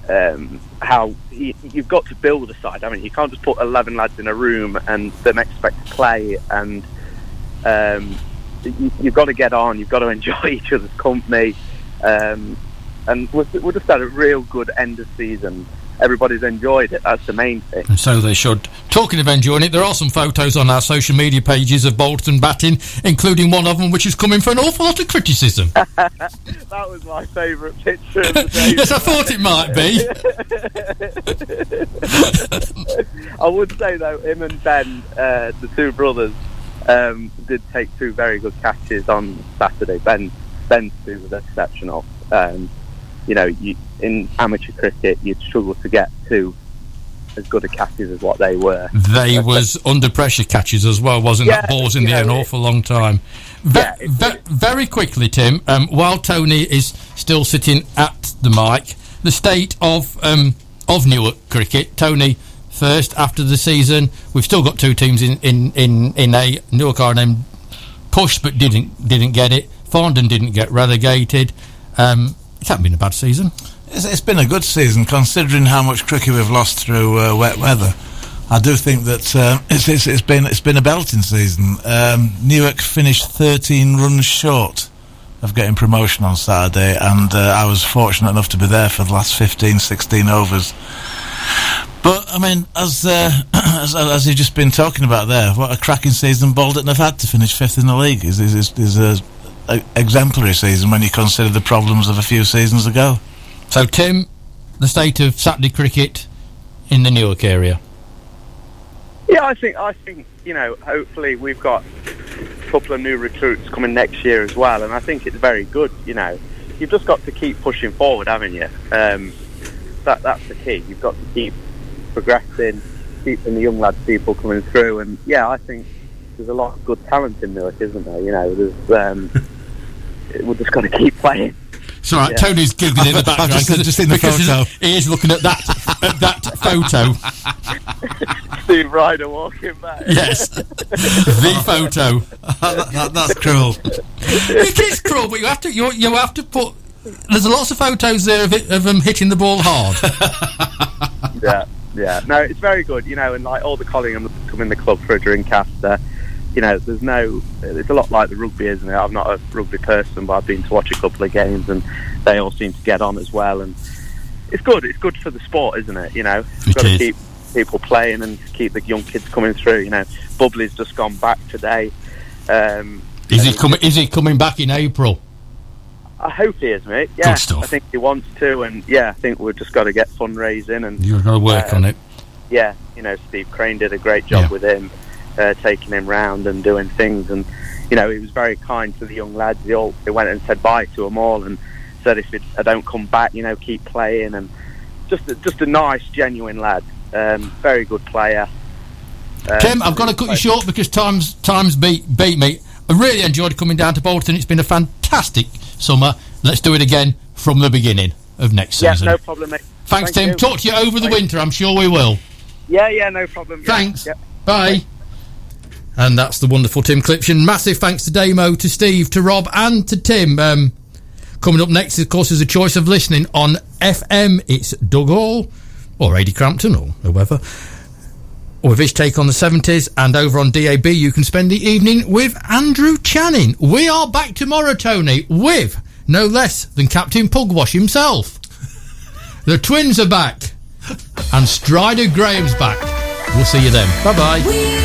Um, how you, you've got to build a side. I mean, you can't just put eleven lads in a room and then expect to play and um, you, you've got to get on. You've got to enjoy each other's company, um, and we've, we've just had a real good end of season. Everybody's enjoyed it. That's the main thing. And so they should. Talking of enjoying it, there are some photos on our social media pages of Bolton batting, including one of them which is coming for an awful lot of criticism. That was my favourite picture of the day. yes, I thought it might be. I would say though, him and Ben, uh, the two brothers, um, did take two very good catches on Saturday. Ben Ben's two was exceptional. Um, you know, you, in amateur cricket, you'd struggle to get two as good a catches as what they were. They was under pressure catches as well, wasn't that? Balls in the air an awful long time. Ve- Yeah, ve- very quickly, Tim, um, while Tony is still sitting at the mic, the state of um, of Newark cricket. Tony, first after the season, we've still got two teams in in in, in A. Newark named pushed but didn't didn't get it. Farndon didn't get relegated. Um, it hasn't been a bad season. It's, it's been a good season considering how much cricket we've lost through uh, wet weather. I do think that uh, it's, it's, it's been it's been a belting season. Um, Newark finished 13 runs short of getting promotion on Saturday, and uh, I was fortunate enough to be there for the last 15, 16 overs. But I mean, as uh, as, as you've just been talking about there, what a cracking season Bolton have had to finish fifth in the league is is, is, is a, a exemplary season when you consider the problems of a few seasons ago. So, Tim, the state of Saturday cricket in the Newark area. Yeah, I think I think you know. Hopefully, we've got a couple of new recruits coming next year as well, and I think it's very good. You know, you've just got to keep pushing forward, haven't you? Um, that that's the key. You've got to keep progressing, keeping the young lads people coming through, and yeah, I think there's a lot of good talent in Newark, isn't there? You know, there's um, we've just going to keep playing. It's all right. Yeah. Tony's giggling in the background. just- 'cause- just seen the because photo. He is looking at that at that photo. Steve Ryder walking back. Yes, the photo. that, that- that's cruel. It is cruel, but you have to you, you have to put. There's lots of photos there of, it, of them hitting the ball hard. yeah, yeah. No, it's very good, you know, and like all the Collingham come in the club for a drink after. You know, there's no. It's a lot like the rugby, isn't it? I'm not a rugby person, but I've been to watch a couple of games, and they all seem to get on as well. And it's good. It's good for the sport, isn't it? You know, you've got to keep people playing and keep the young kids coming through. You know, Bubbly's just gone back today. Um, Is he coming? Is he coming back in April? I hope he is, mate. Yeah. I think he wants to, and yeah, I think we've just got to get fundraising and You've got to work Uh, on it. yeah, you know, Steve Crane did a great job Yeah. with him, uh, taking him round and doing things. And, you know, he was very kind to the young lads. He, all, he went and said bye to them all and said, if it, I don't come back, you know, keep playing. And just a, just a nice, genuine lad. Um, very good player. Um, Tim, I've got to cut you short because times times beat beat me. I really enjoyed coming down to Bolton. It's been a fantastic summer. Let's do it again from the beginning of next Yeah, season. no problem, mate. Thanks, Thank Tim. you. Talk to you over the Thank- winter. I'm sure we will. Yeah, yeah, no problem. Thanks. yeah. Bye. And that's the wonderful Tim Clipsham. Massive thanks to Damo, to Steve, to Rob, and to Tim. Um, coming up next, of course, is a choice of listening on FM. It's Doug Hall, or Adi Crampton, or whoever. With his take on the 70s. And over on DAB, you can spend the evening with Andrew Channing. We are back tomorrow, Tony, with no less than Captain Pugwash himself. the twins are back. And Strider Graham's back. We'll see you then. Bye bye.